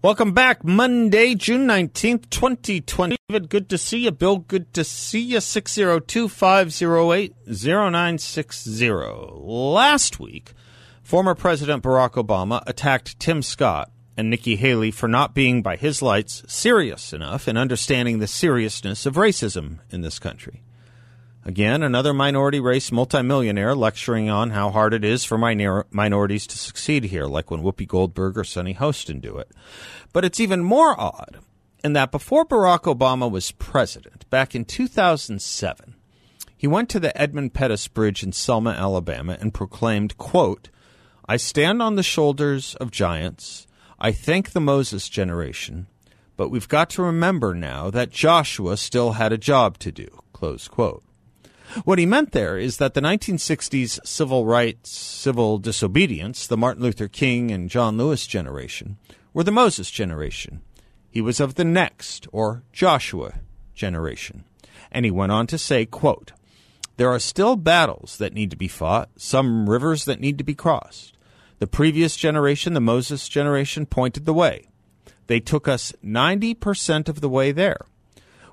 Welcome back. Monday, June 19th, 2020. David, good to see you. Bill, good to see you. 602 508 0960. Last week, former President Barack Obama attacked Tim Scott and Nikki Haley for not being, by his lights, serious enough in understanding the seriousness of racism in this country. Again, another minority race multimillionaire lecturing on how hard it is for minor- minorities to succeed here, like when Whoopi Goldberg or Sunny Hostin do it. But it's even more odd in that before Barack Obama was president, back in 2007, he went to the Edmund Pettus Bridge in Selma, Alabama, and proclaimed, quote, I stand on the shoulders of giants. I thank the Moses generation, but we've got to remember now that Joshua still had a job to do, close quote. What he meant there is that the 1960s civil rights, civil disobedience, the Martin Luther King and John Lewis generation, were the Moses generation. He was of the next, or Joshua, generation. And he went on to say, quote, There are still battles that need to be fought, some rivers that need to be crossed. The previous generation, the Moses generation, pointed the way. They took us 90% of the way there.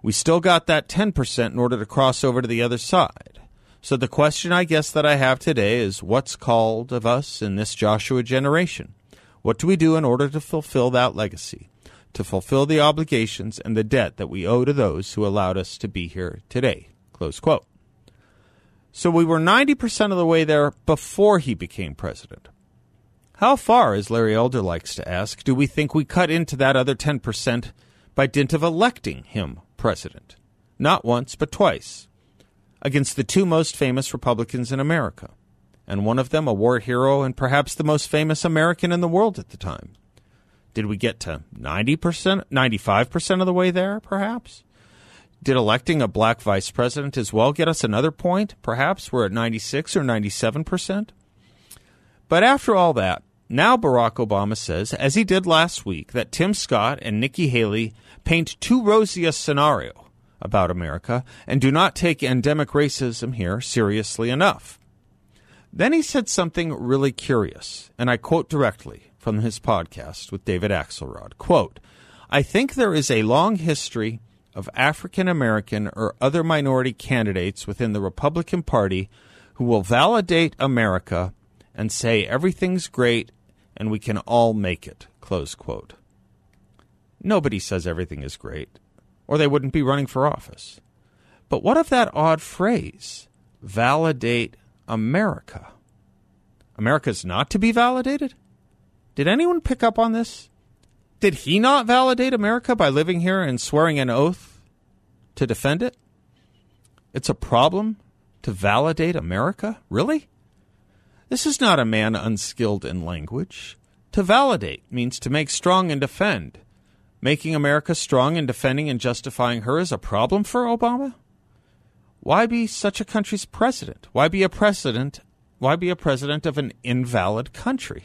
We still got that 10% in order to cross over to the other side. So the question I guess that I have today is what's called of us in this Joshua generation? What do we do in order to fulfill that legacy? To fulfill the obligations and the debt that we owe to those who allowed us to be here today. Close quote. So we were 90% of the way there before he became president. How far, as Larry Elder likes to ask, do we think we cut into that other 10% by dint of electing him president, not once, but twice, against the two most famous Republicans in America, and one of them a war hero and perhaps the most famous American in the world at the time. Did we get to 90%, 95% of the way there, perhaps? Did electing a black vice president as well get us another point? Perhaps we're at 96 or 97%? But after all that, now Barack Obama says, as he did last week, that Tim Scott and Nikki Haley paint too rosy a scenario about America and do not take endemic racism here seriously enough. Then he said something really curious, and I quote directly from his podcast with David Axelrod. Quote, I think there is a long history of African American or other minority candidates within the Republican Party who will validate America and say everything's great and we can all make it. Close quote. Nobody says everything is great, or they wouldn't be running for office. But what of that odd phrase, validate America? America's not to be validated? Did anyone pick up on this? Did he not validate America by living here and swearing an oath to defend it? It's a problem to validate America? Really? This is not a man unskilled in language. To validate means to make strong and defend. Making America strong and defending and justifying her is a problem for Obama? Why be such a country's president? Why be a president? Why be a president of an invalid country?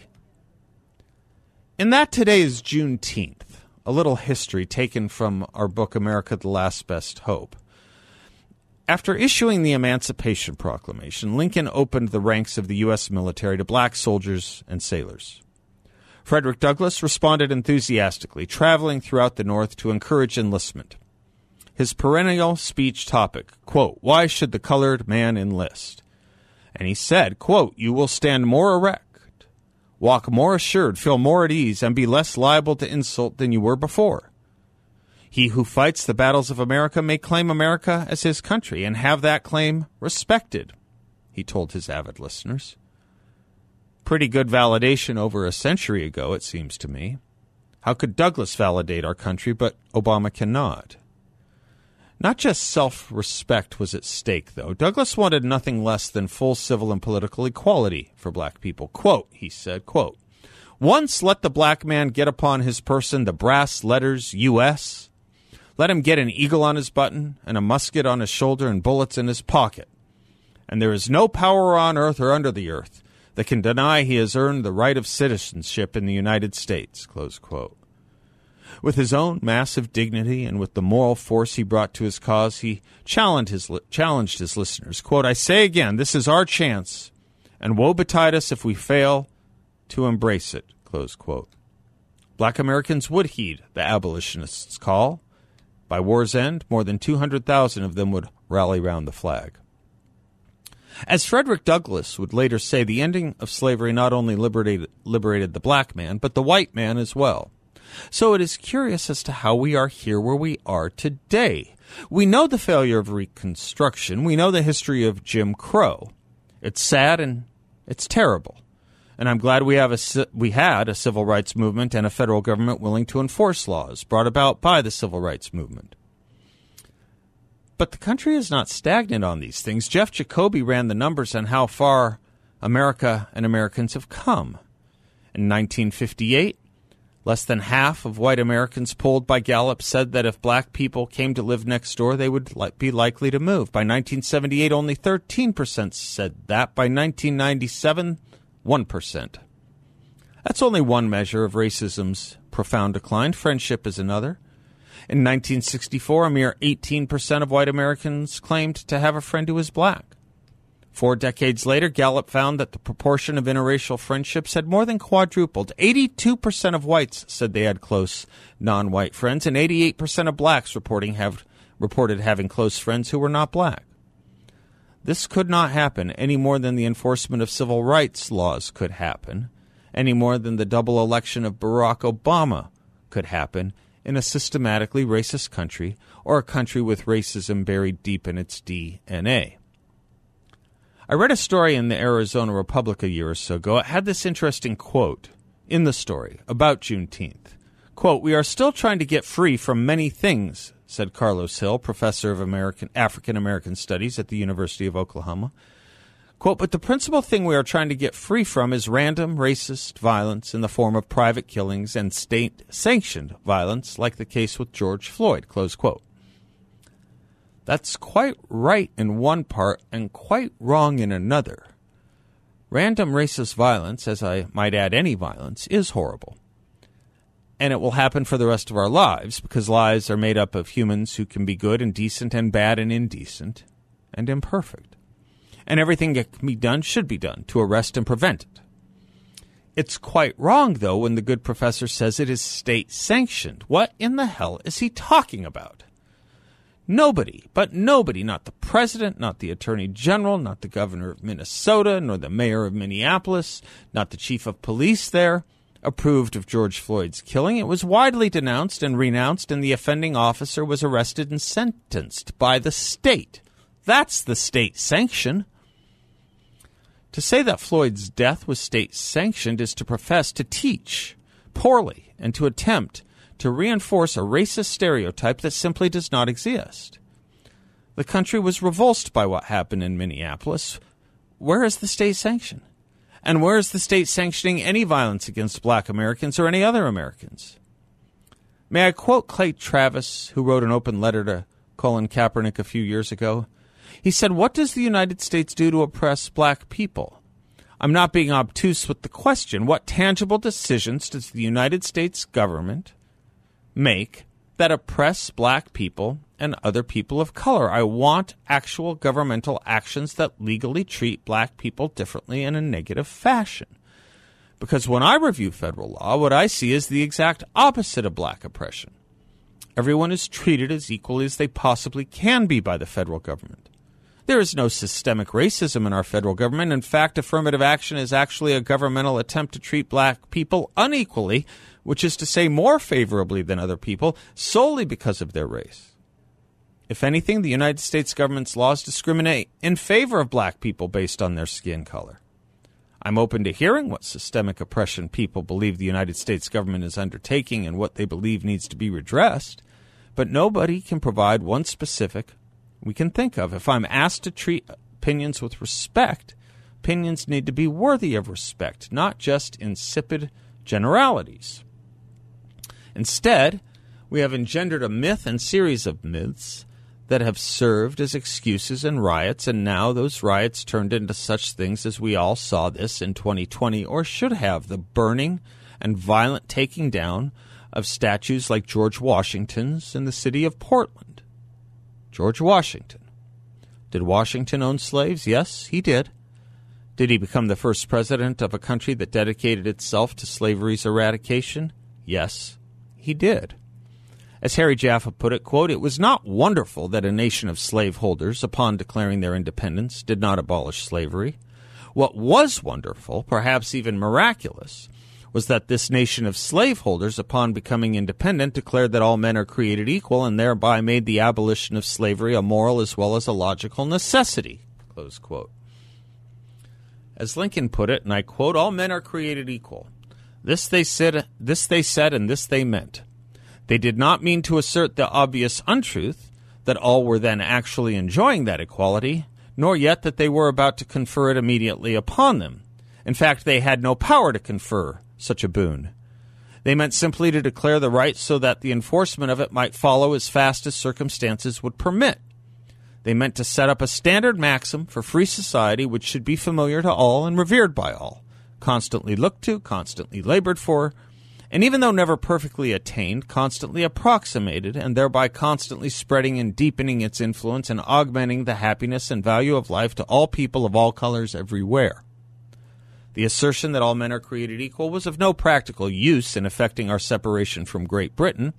In that today is Juneteenth, a little history taken from our book America the Last Best Hope. After issuing the Emancipation Proclamation, Lincoln opened the ranks of the U.S. military to black soldiers and sailors. Frederick Douglass responded enthusiastically, traveling throughout the North to encourage enlistment. His perennial speech topic, quote, Why should the colored man enlist? And he said, quote, You will stand more erect, walk more assured, feel more at ease, and be less liable to insult than you were before. He who fights the battles of America may claim America as his country and have that claim respected, he told his avid listeners. Pretty good validation over a century ago, it seems to me. How could Douglass validate our country, but Obama cannot? Not just self respect was at stake, though. Douglass wanted nothing less than full civil and political equality for black people. Quote, he said, quote, Once let the black man get upon his person the brass letters U.S. Let him get an eagle on his button and a musket on his shoulder and bullets in his pocket. And there is no power on earth or under the earth that can deny he has earned the right of citizenship in the United States. With his own massive dignity and with the moral force he brought to his cause, he challenged his, challenged his listeners. Quote, I say again, this is our chance, and woe betide us if we fail to embrace it. Close quote. Black Americans would heed the abolitionists' call. By war's end, more than 200,000 of them would rally round the flag. As Frederick Douglass would later say, the ending of slavery not only liberated, liberated the black man, but the white man as well. So it is curious as to how we are here where we are today. We know the failure of Reconstruction. We know the history of Jim Crow. It's sad and it's terrible and I'm glad we have a we had a civil rights movement and a federal government willing to enforce laws brought about by the civil rights movement. But the country is not stagnant on these things. Jeff Jacoby ran the numbers on how far America and Americans have come. In 1958, less than half of white Americans polled by Gallup said that if black people came to live next door, they would li- be likely to move. By 1978, only 13% said that. By 1997, 1%. That's only one measure of racism's profound decline. Friendship is another. In 1964, a mere 18% of white Americans claimed to have a friend who was black. Four decades later, Gallup found that the proportion of interracial friendships had more than quadrupled. 82% of whites said they had close non white friends, and 88% of blacks reporting have, reported having close friends who were not black. This could not happen any more than the enforcement of civil rights laws could happen, any more than the double election of Barack Obama could happen in a systematically racist country or a country with racism buried deep in its DNA. I read a story in the Arizona Republic a year or so ago. It had this interesting quote in the story about Juneteenth. Quote, We are still trying to get free from many things, said Karlos Hill, professor of American African American Studies at the University of Oklahoma. Quote, but the principal thing we are trying to get free from is random racist violence in the form of private killings and state sanctioned violence, like the case with George Floyd. Close quote. That's quite right in one part and quite wrong in another. Random racist violence, as I might add any violence, is horrible and it will happen for the rest of our lives because lives are made up of humans who can be good and decent and bad and indecent and imperfect. And everything that can be done should be done to arrest and prevent it. It's quite wrong, though, when the good professor says it is state sanctioned. What in the hell is he talking about? Nobody, but nobody, not the president, not the attorney general, not the governor of Minnesota, nor the mayor of Minneapolis, not the chief of police there, approved of George Floyd's killing. It was widely denounced and renounced, and the offending officer was arrested and sentenced by the state. That's the state sanction. To say that Floyd's death was state sanctioned is to profess to teach poorly and to attempt to reinforce a racist stereotype that simply does not exist. The country was revulsed by what happened in Minneapolis. Where is the state sanction? And where is the state sanctioning any violence against black Americans or any other Americans? May I quote Clay Travis, who wrote an open letter to Colin Kaepernick a few years ago? He said, What does the United States do to oppress black people? I'm not being obtuse with the question. What tangible decisions does the United States government make that oppress black people and other people of color. I want actual governmental actions that legally treat black people differently in a negative fashion. Because when I review federal law, what I see is the exact opposite of black oppression. Everyone is treated as equally as they possibly can be by the federal government. There is no systemic racism in our federal government. In fact, affirmative action is actually a governmental attempt to treat black people unequally, which is to say more favorably than other people, solely because of their race. If anything, the United States government's laws discriminate in favor of black people based on their skin color. I'm open to hearing what systemic oppression people believe the United States government is undertaking and what they believe needs to be redressed, but nobody can provide one specific we can think of. If I'm asked to treat opinions with respect, opinions need to be worthy of respect, not just insipid generalities. Instead, we have engendered a myth and series of myths that have served as excuses and riots, and now those riots turned into such things as we all saw this in 2020, or should have the burning and violent taking down of statues like George Washington's in the city of Portland. George Washington. Did Washington own slaves? Yes, he did. Did he become the first president of a country that dedicated itself to slavery's eradication? Yes, he did. As Harry Jaffa put it, quote, it was not wonderful that a nation of slaveholders, upon declaring their independence, did not abolish slavery. What was wonderful, perhaps even miraculous, was that this nation of slaveholders, upon becoming independent, declared that all men are created equal and thereby made the abolition of slavery a moral as well as a logical necessity. As Lincoln put it, and I quote, all men are created equal. This they said, this they said, and this they meant. They did not mean to assert the obvious untruth that all were then actually enjoying that equality, nor yet that they were about to confer it immediately upon them. In fact, they had no power to confer such a boon. They meant simply to declare the right so that the enforcement of it might follow as fast as circumstances would permit. They meant to set up a standard maxim for free society which should be familiar to all and revered by all, constantly looked to, constantly labored for, and even though never perfectly attained, constantly approximated, and thereby constantly spreading and deepening its influence and augmenting the happiness and value of life to all people of all colors everywhere. The assertion that all men are created equal was of no practical use in effecting our separation from Great Britain,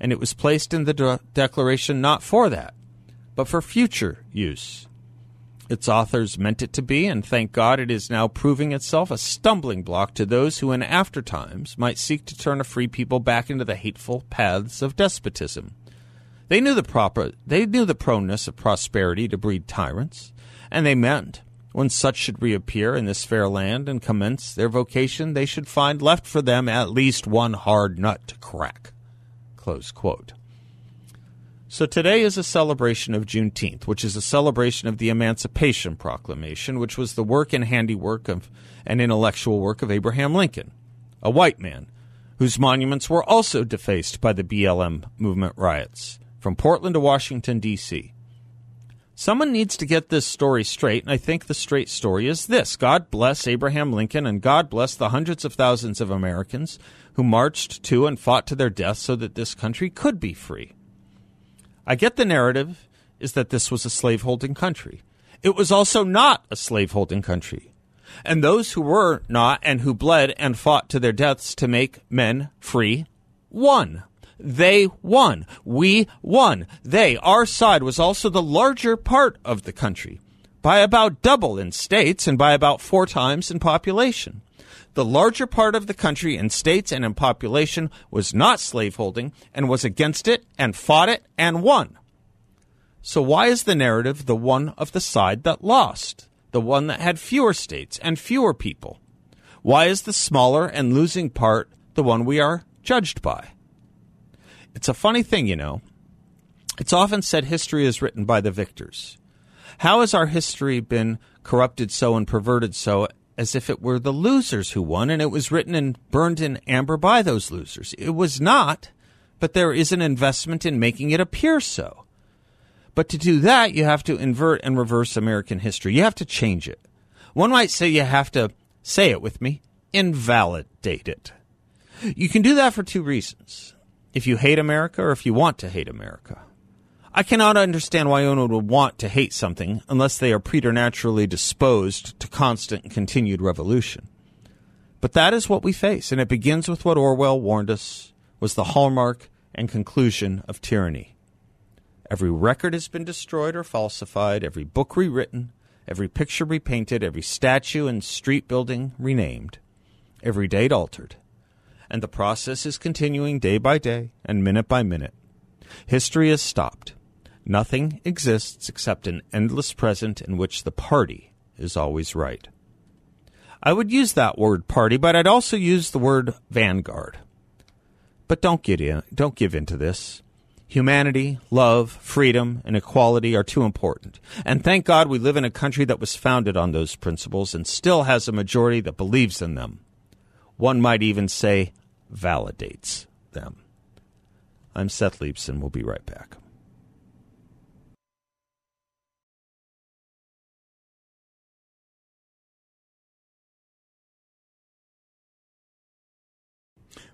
and it was placed in the de- Declaration not for that, but for future use. Its authors meant it to be, and thank God it is now proving itself a stumbling block to those who in after times might seek to turn a free people back into the hateful paths of despotism. They knew the proper they knew the proneness of prosperity to breed tyrants, and they meant when such should reappear in this fair land and commence their vocation, they should find left for them at least one hard nut to crack. Close quote. So today is a celebration of Juneteenth, which is a celebration of the Emancipation Proclamation, which was the work and handiwork of and intellectual work of Abraham Lincoln, a white man whose monuments were also defaced by the BLM movement riots from Portland to Washington, D.C. Someone needs to get this story straight, and I think the straight story is this God bless Abraham Lincoln, and God bless the hundreds of thousands of Americans who marched to and fought to their death so that this country could be free. I get the narrative is that this was a slaveholding country. It was also not a slaveholding country. And those who were not and who bled and fought to their deaths to make men free won. They won. We won. They, our side, was also the larger part of the country by about double in states and by about four times in population. The larger part of the country in states and in population was not slaveholding and was against it and fought it and won. So why is the narrative the one of the side that lost, the one that had fewer states and fewer people? Why is the smaller and losing part the one we are judged by? It's a funny thing, you know. It's often said history is written by the victors. How has our history been corrupted so and perverted so as if it were the losers who won, and it was written and burned in amber by those losers. It was not, but there is an investment in making it appear so. But to do that, you have to invert and reverse American history. You have to change it. One might say you have to, say it with me, invalidate it. You can do that for two reasons. If you hate America or if you want to hate America. I cannot understand why anyone would want to hate something unless they are preternaturally disposed to constant and continued revolution. But that is what we face, and it begins with what Orwell warned us was the hallmark and conclusion of tyranny. Every record has been destroyed or falsified, every book rewritten, every picture repainted, every statue and street building renamed, every date altered. And the process is continuing day by day and minute by minute. History has stopped. Nothing exists except an endless present in which the party is always right. I would use that word party, but I'd also use the word vanguard. But don't get in, don't give in to this. Humanity, love, freedom, and equality are too important. And thank God we live in a country that was founded on those principles and still has a majority that believes in them. One might even say validates them. I'm Seth Leibsohn. We'll be right back.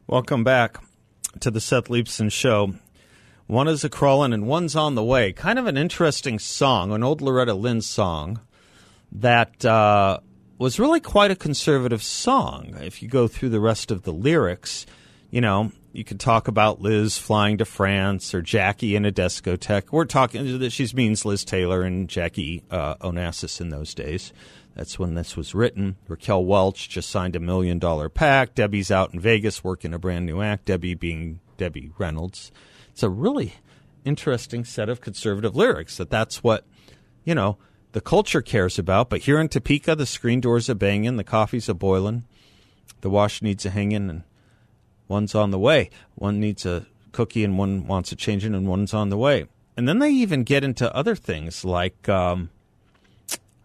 Welcome back to the Seth Leibsohn Show. One is a crawling and one's on the way. Kind of an interesting song, an old Loretta Lynn song that uh, was really quite a conservative song. If you go through the rest of the lyrics, you know, you could talk about Liz flying to France or Jackie in a discotheque. We're talking, that she means Liz Taylor and Jackie uh, Onassis in those days. That's when this was written. Raquel Welch just signed a million dollar pack. Debbie's out in Vegas working a brand new act, Debbie being Debbie Reynolds. It's a really interesting set of conservative lyrics that that's what, you know, the culture cares about. But here in Topeka, the screen doors are banging, the coffee's a boiling, the wash needs a hanging, and one's on the way. One needs a cookie and one wants a changing, and one's on the way. And then they even get into other things like, um,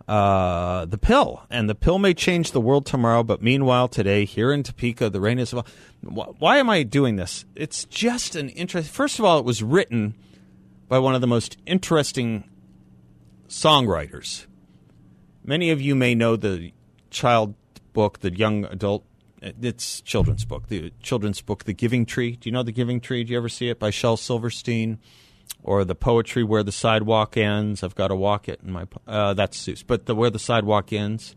uh, the pill. And the pill may change the world tomorrow, but meanwhile, today, here in Topeka, the rain is. Why am I doing this? It's just an interest. First of all, it was written by one of the most interesting songwriters. Many of you may know the child book, the young adult. It's children's book, the children's book, The Giving Tree. Do you know The Giving Tree? Do you ever see it by Shel Silverstein? or the poetry where the sidewalk ends. I've got to walk it in my. Uh, that's Seuss, but the where the sidewalk ends.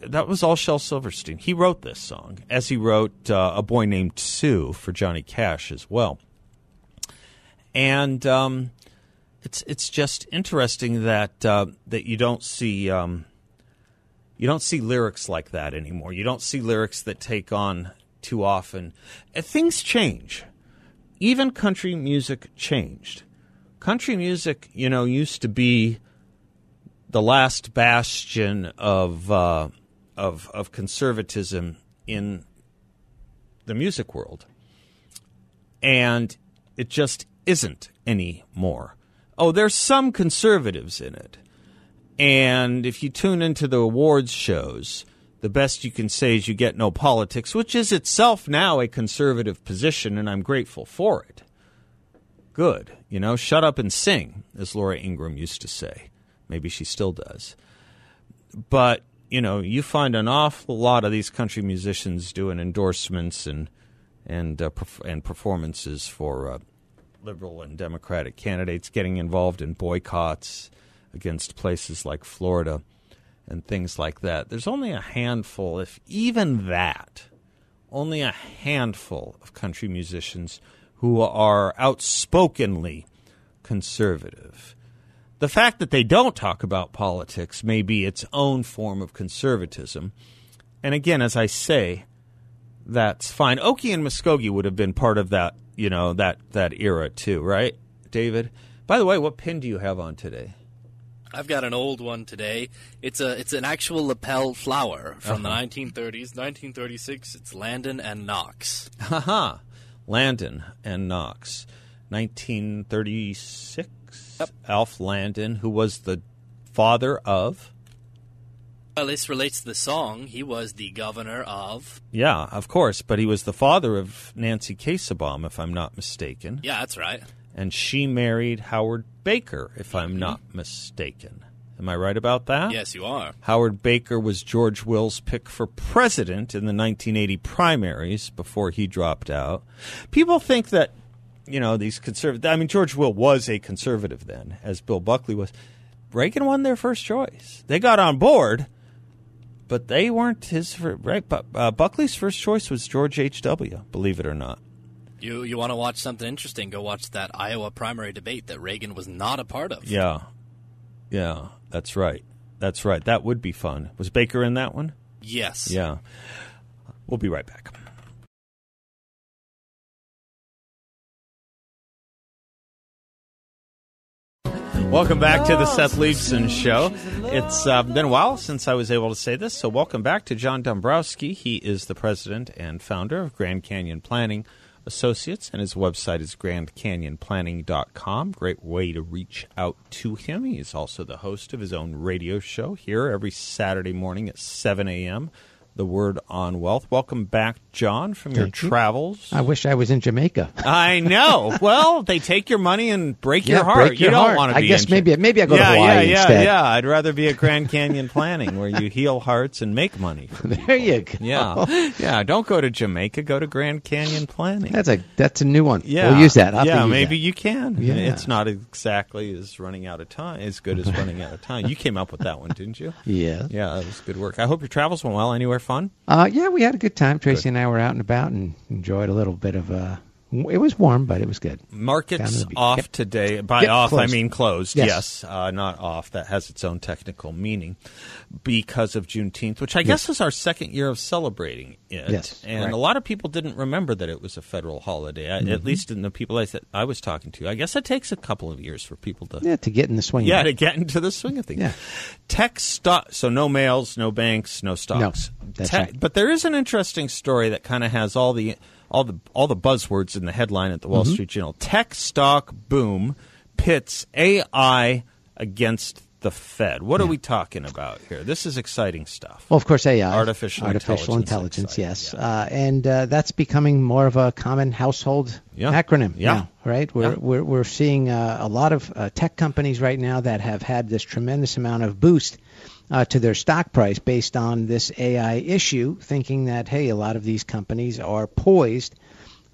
That was all Shel Silverstein. He wrote this song, as he wrote uh, "A Boy Named Sue" for Johnny Cash as well. And um, it's it's just interesting that uh, that you don't see um, you don't see lyrics like that anymore. You don't see lyrics that take on too often. Uh, things change even country music changed. Country music, you know, used to be the last bastion of uh, of of conservatism in the music world, and it just isn't anymore. Oh, there's some conservatives in it, and if you tune into the awards shows, the best you can say is you get no politics, which is itself now a conservative position, and I'm grateful for it. Good. You know, shut up and sing, as Laura Ingraham used to say. Maybe she still does. But, you know, you find an awful lot of these country musicians doing endorsements and and uh, perf- and performances for uh, liberal and democratic candidates, getting involved in boycotts against places like Florida and things like that. There's only a handful, if even that, only a handful of country musicians who are outspokenly conservative. The fact that they don't talk about politics may be its own form of conservatism. And again, as I say, that's fine. Okie and Muskogee would have been part of that, you know, that that era too, right, David? By the way, what pin do you have on today? I've got an old one today. It's a it's an actual lapel flower from uh-huh. the 1930s, 1936. It's Landon and Knox. Haha, Landon and Knox, 1936. Yep. Alf Landon, who was the father of. Well, this relates to the song. He was the governor of. Yeah, of course, but he was the father of Nancy Kassebaum, if I'm not mistaken. Yeah, that's right and she married Howard Baker, if I'm mm-hmm. not mistaken. Am I right about that? Yes, you are. Howard Baker was George Will's pick for president in the 1980 primaries before he dropped out. People think that, you know, these conservative. I mean, George Will was a conservative then, as Bill Buckley was. Reagan won their first choice. They got on board, but they weren't his. Right, but uh, Buckley's first choice was George H. W. Believe it or not. You you want to watch something interesting? Go watch that Iowa primary debate that Reagan was not a part of. Yeah, yeah, that's right. That's right. That would be fun. Was Baker in that one? Yes. Yeah. We'll be right back. Welcome back to the Seth Leibsohn Show. It's uh, been a while since I was able to say this, so welcome back to John Dombroski. He is the president and founder of Grand Canyon Planning Associates, and his website is grandcanyonplanning.com. Great way to reach out to him. He is also the host of his own radio show here every Saturday morning at 7 a.m. the word on wealth. Welcome back, John, from your Thank you. travels. I wish I was in Jamaica. I know. Well, they take your money and break Yeah, your heart. break you don't heart. want to I be. guess in maybe- maybe I go to yeah, Hawaii yeah, yeah, instead. Yeah, I'd rather be at Grand Canyon Planning, where you heal hearts and make money. there you go. Yeah, yeah. Don't go to Jamaica. Go to Grand Canyon Planning. That's a that's a new one. yeah, We'll use that. I'll have to yeah, use maybe that. you can. Yeah. It's not exactly as running out of time as good as running out of time. You came up with that one, didn't you? Yeah. Yeah, that was good work. I hope your travels went well. Anywhere fun? Uh, yeah, we had a good time. Tracy and I were out and about and enjoyed a little bit of. Uh, it was warm, but it was good. Markets to the beach. off Yep. today. By Yep, off, I mean closed. Yes. Yes, uh, not off. That has its own technical meaning because of Juneteenth, which I guess is our second year of celebrating it. Yes, and correct. a lot of people didn't remember that it was a federal holiday. I, Mm-hmm. At least in the people I, th- I was talking to, I guess it takes a couple of years for people to Yeah, to get in the swing. yeah, to get into the swing of things. Yeah. Tech stock. So no mails, no banks, no stocks. that's Tech- right. But there is an interesting story that kind of has all the all the all the buzzwords in the headline at the Wall Mm-hmm. Street Journal. Tech stock boom pits AI against the Fed. What are we talking about here? This is exciting stuff. Well, of course, AI, Artificial artificial intelligence, intelligence. yes, uh, and uh, that's becoming more of a common household Yeah. acronym. Yeah. now, right. We're Yeah. we're we're seeing uh, a lot of uh, tech companies right now that have had this tremendous amount of boost. Uh, to their stock price based on this AI issue, thinking that hey, a lot of these companies are poised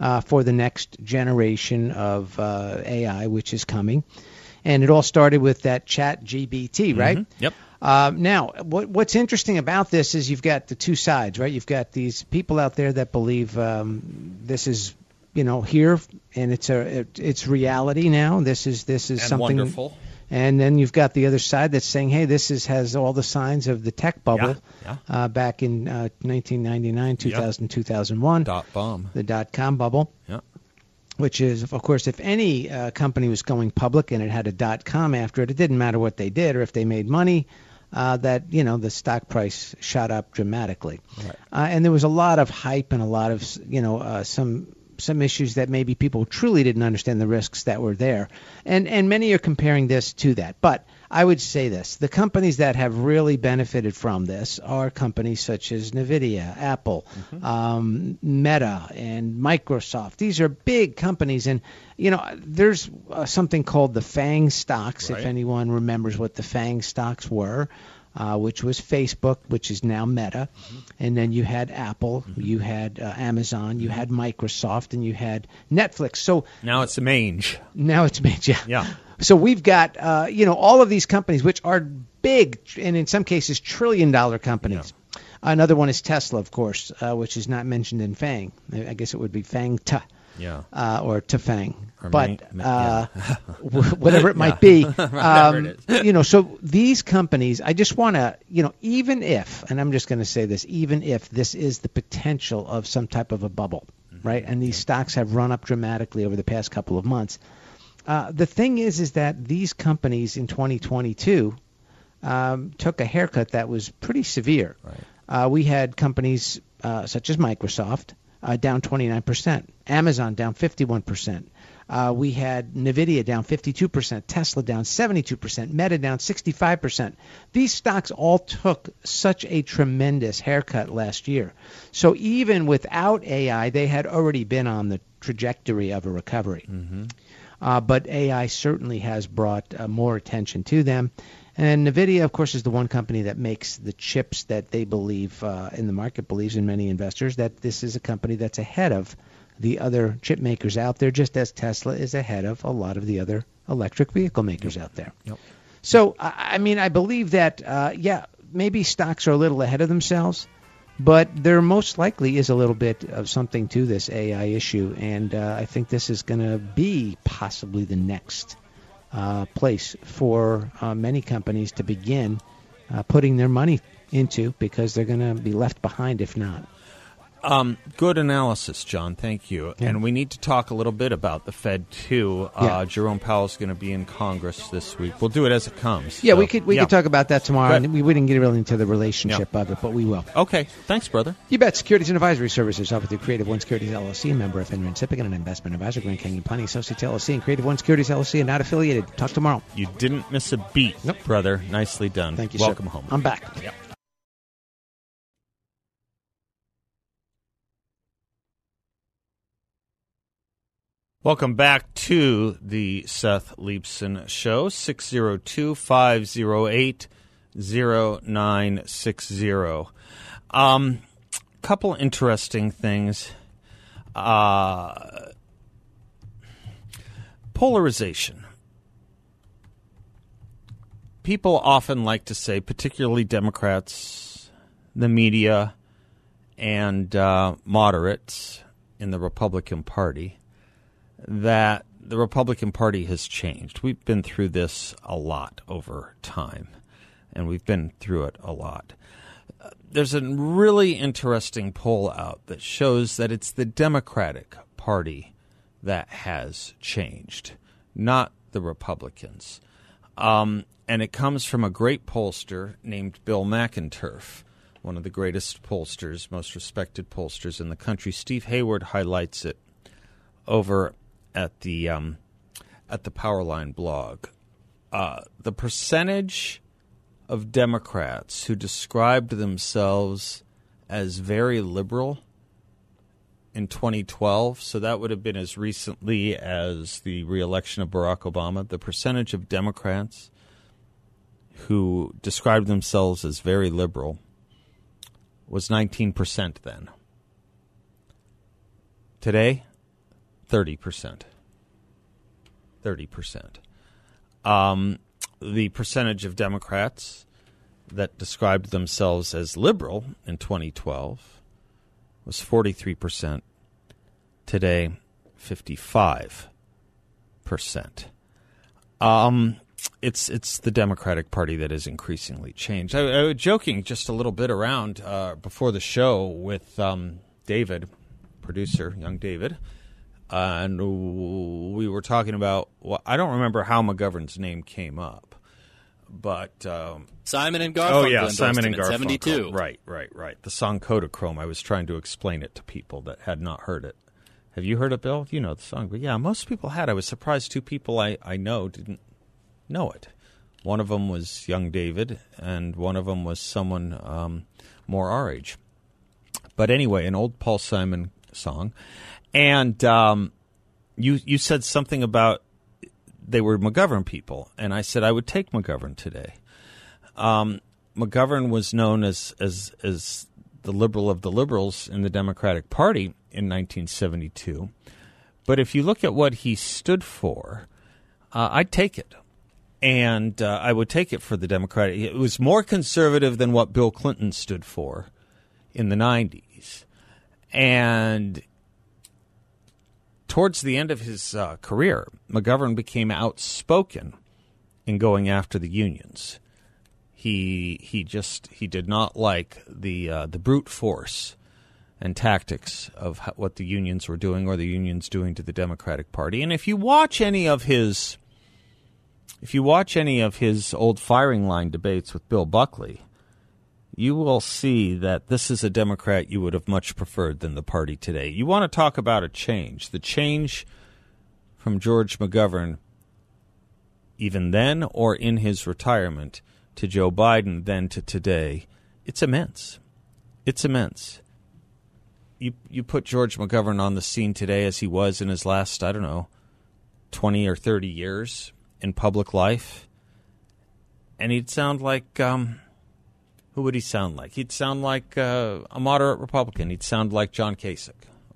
uh, for the next generation of uh, AI, which is coming. And it all started with that Chat GBT, right? Yep. Um, now, what, what's interesting about this is you've got the two sides, right? You've got these people out there that believe um, this is, you know, here and it's a it, it's reality now. This is this is And something wonderful. And then you've got the other side that's saying, hey, this is has all the signs of the tech bubble Yeah, Uh, back in uh, 1999, 2000, 2001, Dot bomb. the dot com bubble Yeah. which is, of course, if any uh, company was going public and it had a dot com after it, it didn't matter what they did or if they made money. Uh, that you know the stock price shot up dramatically, Right. uh, and there was a lot of hype and a lot of you know uh, some some issues that maybe people truly didn't understand the risks that were there, and and many are comparing this to that. But I would say this: the companies that have really benefited from this are companies such as Nvidia, Apple, um, Meta, and Microsoft. These are big companies, and you know there's uh, something called the FANG stocks. If anyone remembers what the FANG stocks were. Uh, which was Facebook, which is now Meta, and then you had Apple, you had uh, Amazon, you had Microsoft, and you had Netflix. So Now it's a mange. now it's mange. yeah. Yeah. So we've got, uh, you know, all of these companies, which are big and in some cases trillion dollar companies. Another one is Tesla, of course, uh, which is not mentioned in Fang. I guess it would be Fang Ta. Yeah. Uh, or Tefang, but ma- uh, wh- whatever it might be, um, it you know. So these companies, I just want to, you know, even if, and I'm just going to say this, even if this is the potential of some type of a bubble, Mm-hmm. right? And these stocks have run up dramatically over the past couple of months. Uh, the thing is, is that these companies in 2022 um, took a haircut that was pretty severe. Right. Uh, we had companies uh, such as Microsoft uh, down 29%, Amazon down 51%. Uh, we had Nvidia down 52%, Tesla down 72%, Meta down 65%. These stocks all took such a tremendous haircut last year. So even without AI, they had already been on the trajectory of a recovery. Uh, but AI certainly has brought uh, more attention to them. And NVIDIA, of course, is the one company that makes the chips that they believe, uh, in the market believes, in many investors, that this is a company that's ahead of the other chip makers out there, just as Tesla is ahead of a lot of the other electric vehicle makers out there. Yep. So, I I mean, I believe that, uh, yeah, maybe stocks are a little ahead of themselves, but there most likely is a little bit of something to this AI issue, and uh, I think this is going to be possibly the next uh, place for uh, many companies to begin uh, putting their money into because they're going to be left behind if not. Um, good analysis, John. Thank you. Yeah. And we need to talk a little bit about the Fed too. Yeah. Uh, Jerome Powell's going to be in Congress this week. We'll do it as it comes. Yeah, So, we could we yeah. could talk about that tomorrow. And we wouldn't get really into the relationship of it, but we will. Okay, thanks, brother. You bet. Securities and advisory services offered through Creative One Securities LLC, a member of FINRA and SIPC, an investment advisor, Grand Canyon Planning Associates LLC, and Creative One Securities LLC, and not affiliated. Talk tomorrow. You didn't miss a beat, Nope. brother. Nicely done. Thank you. sir. Welcome home. I'm back. Yep. Welcome back to the Seth Leibsohn Show, 602 508 0960. Um, couple interesting things. Uh, polarization. People often like to say, particularly Democrats, the media, and uh, moderates in the Republican Party, that the Republican Party has changed. We've been through this a lot over time, and we've been through it a lot. There's a really interesting poll out that shows that it's the Democratic Party that has changed, not the Republicans. Um, and it comes from a great pollster named Bill McInturff, one of the greatest pollsters, most respected pollsters in the country. Steve Hayward highlights it over at the um, at the Powerline blog. Uh, the percentage of Democrats who described themselves as very liberal in 2012, so that would have been as recently as the reelection of Barack Obama, the percentage of Democrats who described themselves as very liberal was 19% then. Today, 30%. 30%. Um, the percentage of Democrats that described themselves as liberal in 2012 was 43%. Today, 55%. Um, it's it's the Democratic Party that has increasingly changed. I, I was joking just a little bit around uh, before the show with um, David, producer, young David, uh, and we were talking about. Well, I don't remember how McGovern's name came up, but um, Simon and Garfunkel. oh yeah, Simon and Garfunkel. Seventy-two. Right, right, right. The song Kodachrome. I was trying to explain it to people that had not heard it. Have you heard it, Bill? You know the song, but yeah, most people had. I was surprised two people I, I know didn't know it. One of them was young David, and one of them was someone um, more our age. But anyway, an old Paul Simon song, and um, you you said something about they were McGovern people, and I said I would take McGovern today. Um, McGovern was known as as as the liberal of the liberals in the Democratic Party in 1972, but if you look at what he stood for, uh, I'd take it and uh, I would take it for the Democratic. It was more conservative than what Bill Clinton stood for in the 90s. And towards the end of his uh, career, McGovern became outspoken in going after the unions. He he just he did not like the uh, the brute force and tactics of what the unions were doing or the unions doing to the Democratic Party. And if you watch any of his if you watch any of his old firing line debates with Bill Buckley, you will see that this is a Democrat you would have much preferred than the party today. You want to talk about a change. The change from George McGovern, even then or in his retirement, to Joe Biden, then to today, it's immense. It's immense. You, you put George McGovern on the scene today as he was in his last, I don't know, 20 or 30 years in public life, and he'd sound like um, who would he sound like? He'd sound like uh, a moderate Republican. He'd sound like John Kasich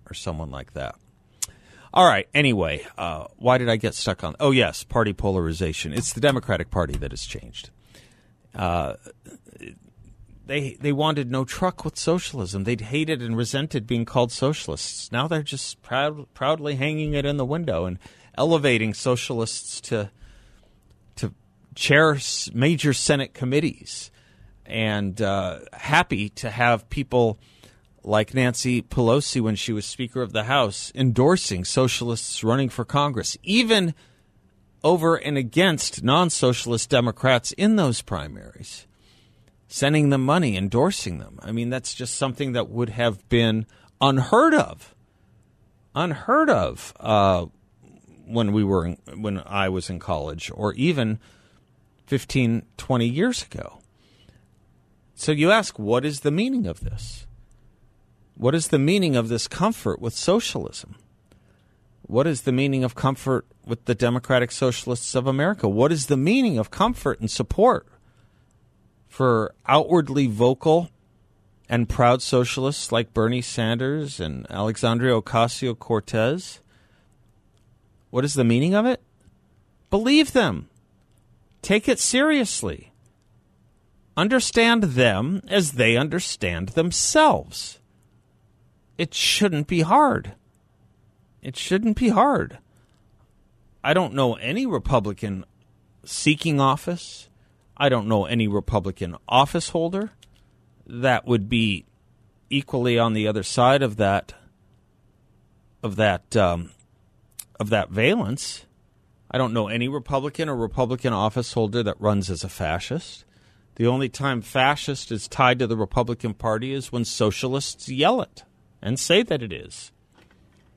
or someone like that. All right. Anyway, uh, why did I get stuck on? Oh, yes, party polarization. It's the Democratic Party that has changed. Uh, they they wanted no truck with socialism. They'd hated and resented being called socialists. Now they're just proud, proudly hanging it in the window and elevating socialists to to chair major Senate committees, and uh, happy to have people like Nancy Pelosi when she was Speaker of the House endorsing socialists running for Congress, even over and against non-socialist Democrats in those primaries sending them money, endorsing them. I mean, that's just something that would have been unheard of, unheard of uh, when we were in, when I was in college, or even 15, 20 years ago. So you ask, what is the meaning of this? What is the meaning of this comfort with socialism? What is the meaning of comfort with the Democratic Socialists of America? What is the meaning of comfort and support for outwardly vocal and proud socialists like Bernie Sanders and Alexandria Ocasio Cortez? What is the meaning of it? Believe them. Take it seriously. Understand them as they understand themselves. It shouldn't be hard. It shouldn't be hard. I don't know any Republican seeking office. I don't know any Republican office holder that would be equally on the other side of that of that um, of that valence. I don't know any Republican or Republican office holder that runs as a fascist. The only time fascist is tied to the Republican Party is when socialists yell it and say that it is.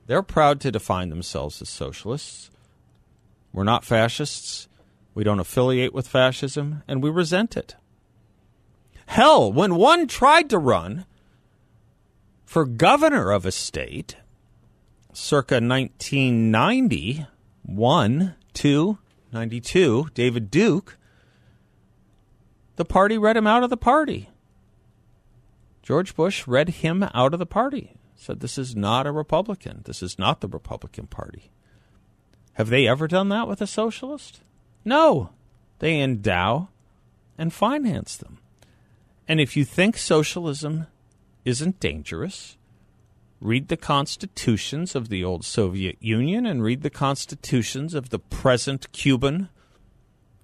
They're proud to define themselves as socialists. We're not fascists. We don't affiliate with fascism, and we resent it. Hell, when one tried to run for governor of a state circa 1991, 2, 92, David Duke, the party read him out of the party. George Bush read him out of the party said this is not a Republican. This is not the Republican Party. Have they ever done that with a socialist? No. They endow and finance them. And if you think socialism isn't dangerous, read the constitutions of the old Soviet Union and read the constitutions of the present Cuban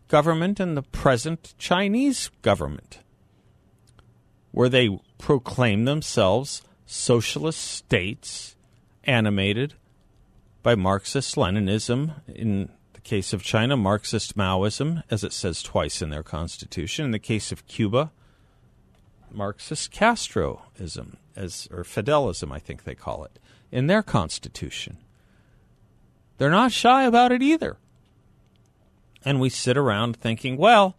government and the present Chinese government, where they proclaim themselves socialist states animated by Marxist Leninism, in the case of China, Marxist Maoism, as it says twice in their constitution. In the case of Cuba, Marxist Castroism, as or Fidelism, I think they call it, in their constitution. They're not shy about it either. And we sit around thinking, well,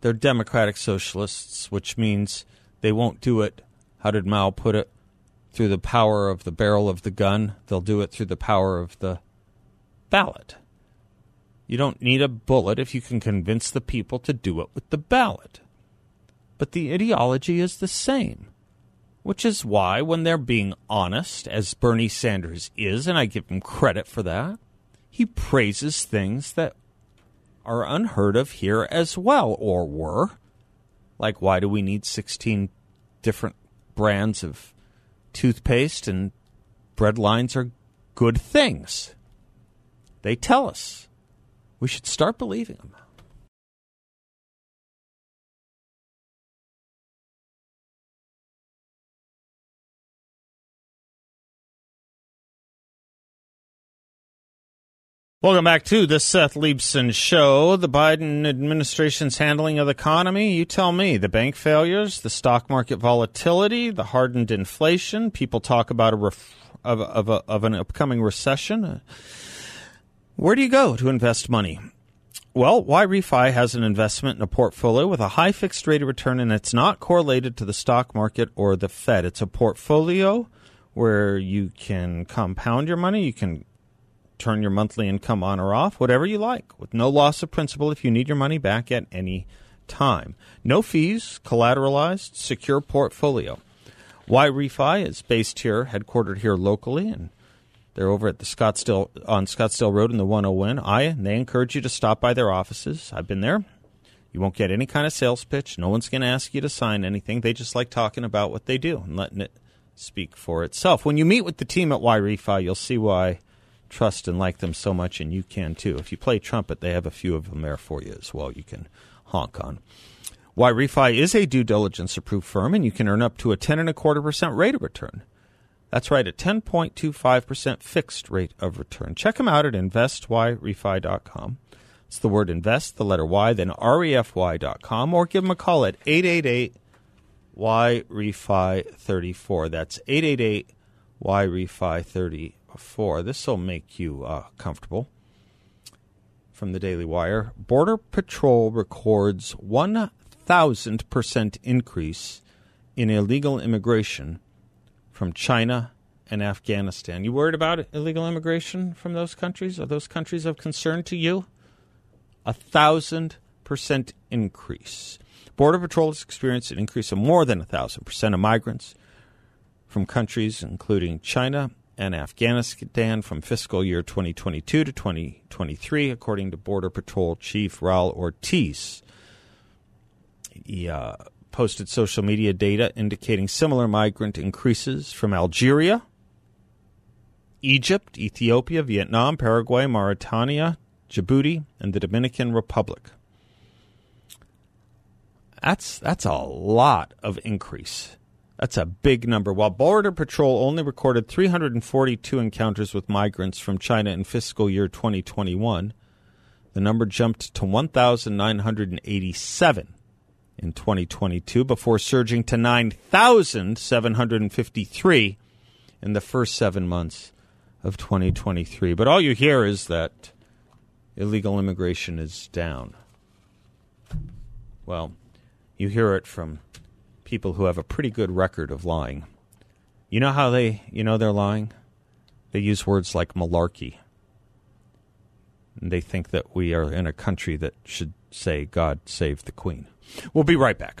they're democratic socialists, which means they won't do it. How did Mao put it? through the power of the barrel of the gun, they'll do it through the power of the ballot. You don't need a bullet if you can convince the people to do it with the ballot. But the ideology is the same, which is why, when they're being honest, as Bernie Sanders is, and I give him credit for that, he praises things that are unheard of here as well, or were. Like, why do we need 16 different brands of toothpaste and bread lines are good things. They tell us. We should start believing them. Welcome back to the Seth Leibsohn Show. The Biden administration's handling of the economy. You tell me. The bank failures, the stock market volatility, the hardened inflation. People talk about a ref- of, of, of an upcoming recession. Where do you go to invest money? Well, YRefy has an investment in a portfolio with a high fixed rate of return, and it's not correlated to the stock market or the Fed. It's a portfolio where you can compound your money. You can turn your monthly income on or off, whatever you like, with no loss of principal if you need your money back at any time. No fees, collateralized, secure portfolio. YRefy is based here, headquartered here locally, and they're over at the Scottsdale on Scottsdale Road in the 101 I, and they encourage you to stop by their offices. I've been there. You won't get any kind of sales pitch. No one's going to ask you to sign anything. They just like talking about what they do and letting it speak for itself. When you meet with the team at YRefy, you'll see why trust and like them so much, and you can too. If you play trumpet, they have a few of them there for you as well. You can honk on. YRefy is a due diligence approved firm, and you can earn up to a ten and a quarter percent rate of return. That's right, a 10.25% fixed rate of return. Check them out at investyrefy.com. It's the word invest, the letter Y, then refy.com, or give them a call at 888 YRefy 34. That's 888 YRefy 34 before. This will make you uh, comfortable. From the Daily Wire Border Patrol records 1,000% increase in illegal immigration from China and Afghanistan. You worried about illegal immigration from those countries? Are those countries of concern to you? A thousand percent increase. Border Patrol has experienced an increase of more than a thousand percent of migrants from countries including China and Afghanistan from fiscal year 2022 to 2023, according to Border Patrol Chief Raul Ortiz. He uh, posted social media data indicating similar migrant increases from Algeria, Egypt, Ethiopia, Vietnam, Paraguay, Mauritania, Djibouti, and the Dominican Republic. That's that's a lot of increase. That's a big number. While Border Patrol only recorded 342 encounters with migrants from China in fiscal year 2021, the number jumped to 1,987 in 2022 before surging to 9,753 in the first seven months of 2023. But all you hear is that illegal immigration is down. Well, you hear it from people who have a pretty good record of lying. You know how they you know they're lying? They use words like malarkey. And they think that we are in a country that should say God save the queen. We'll be right back.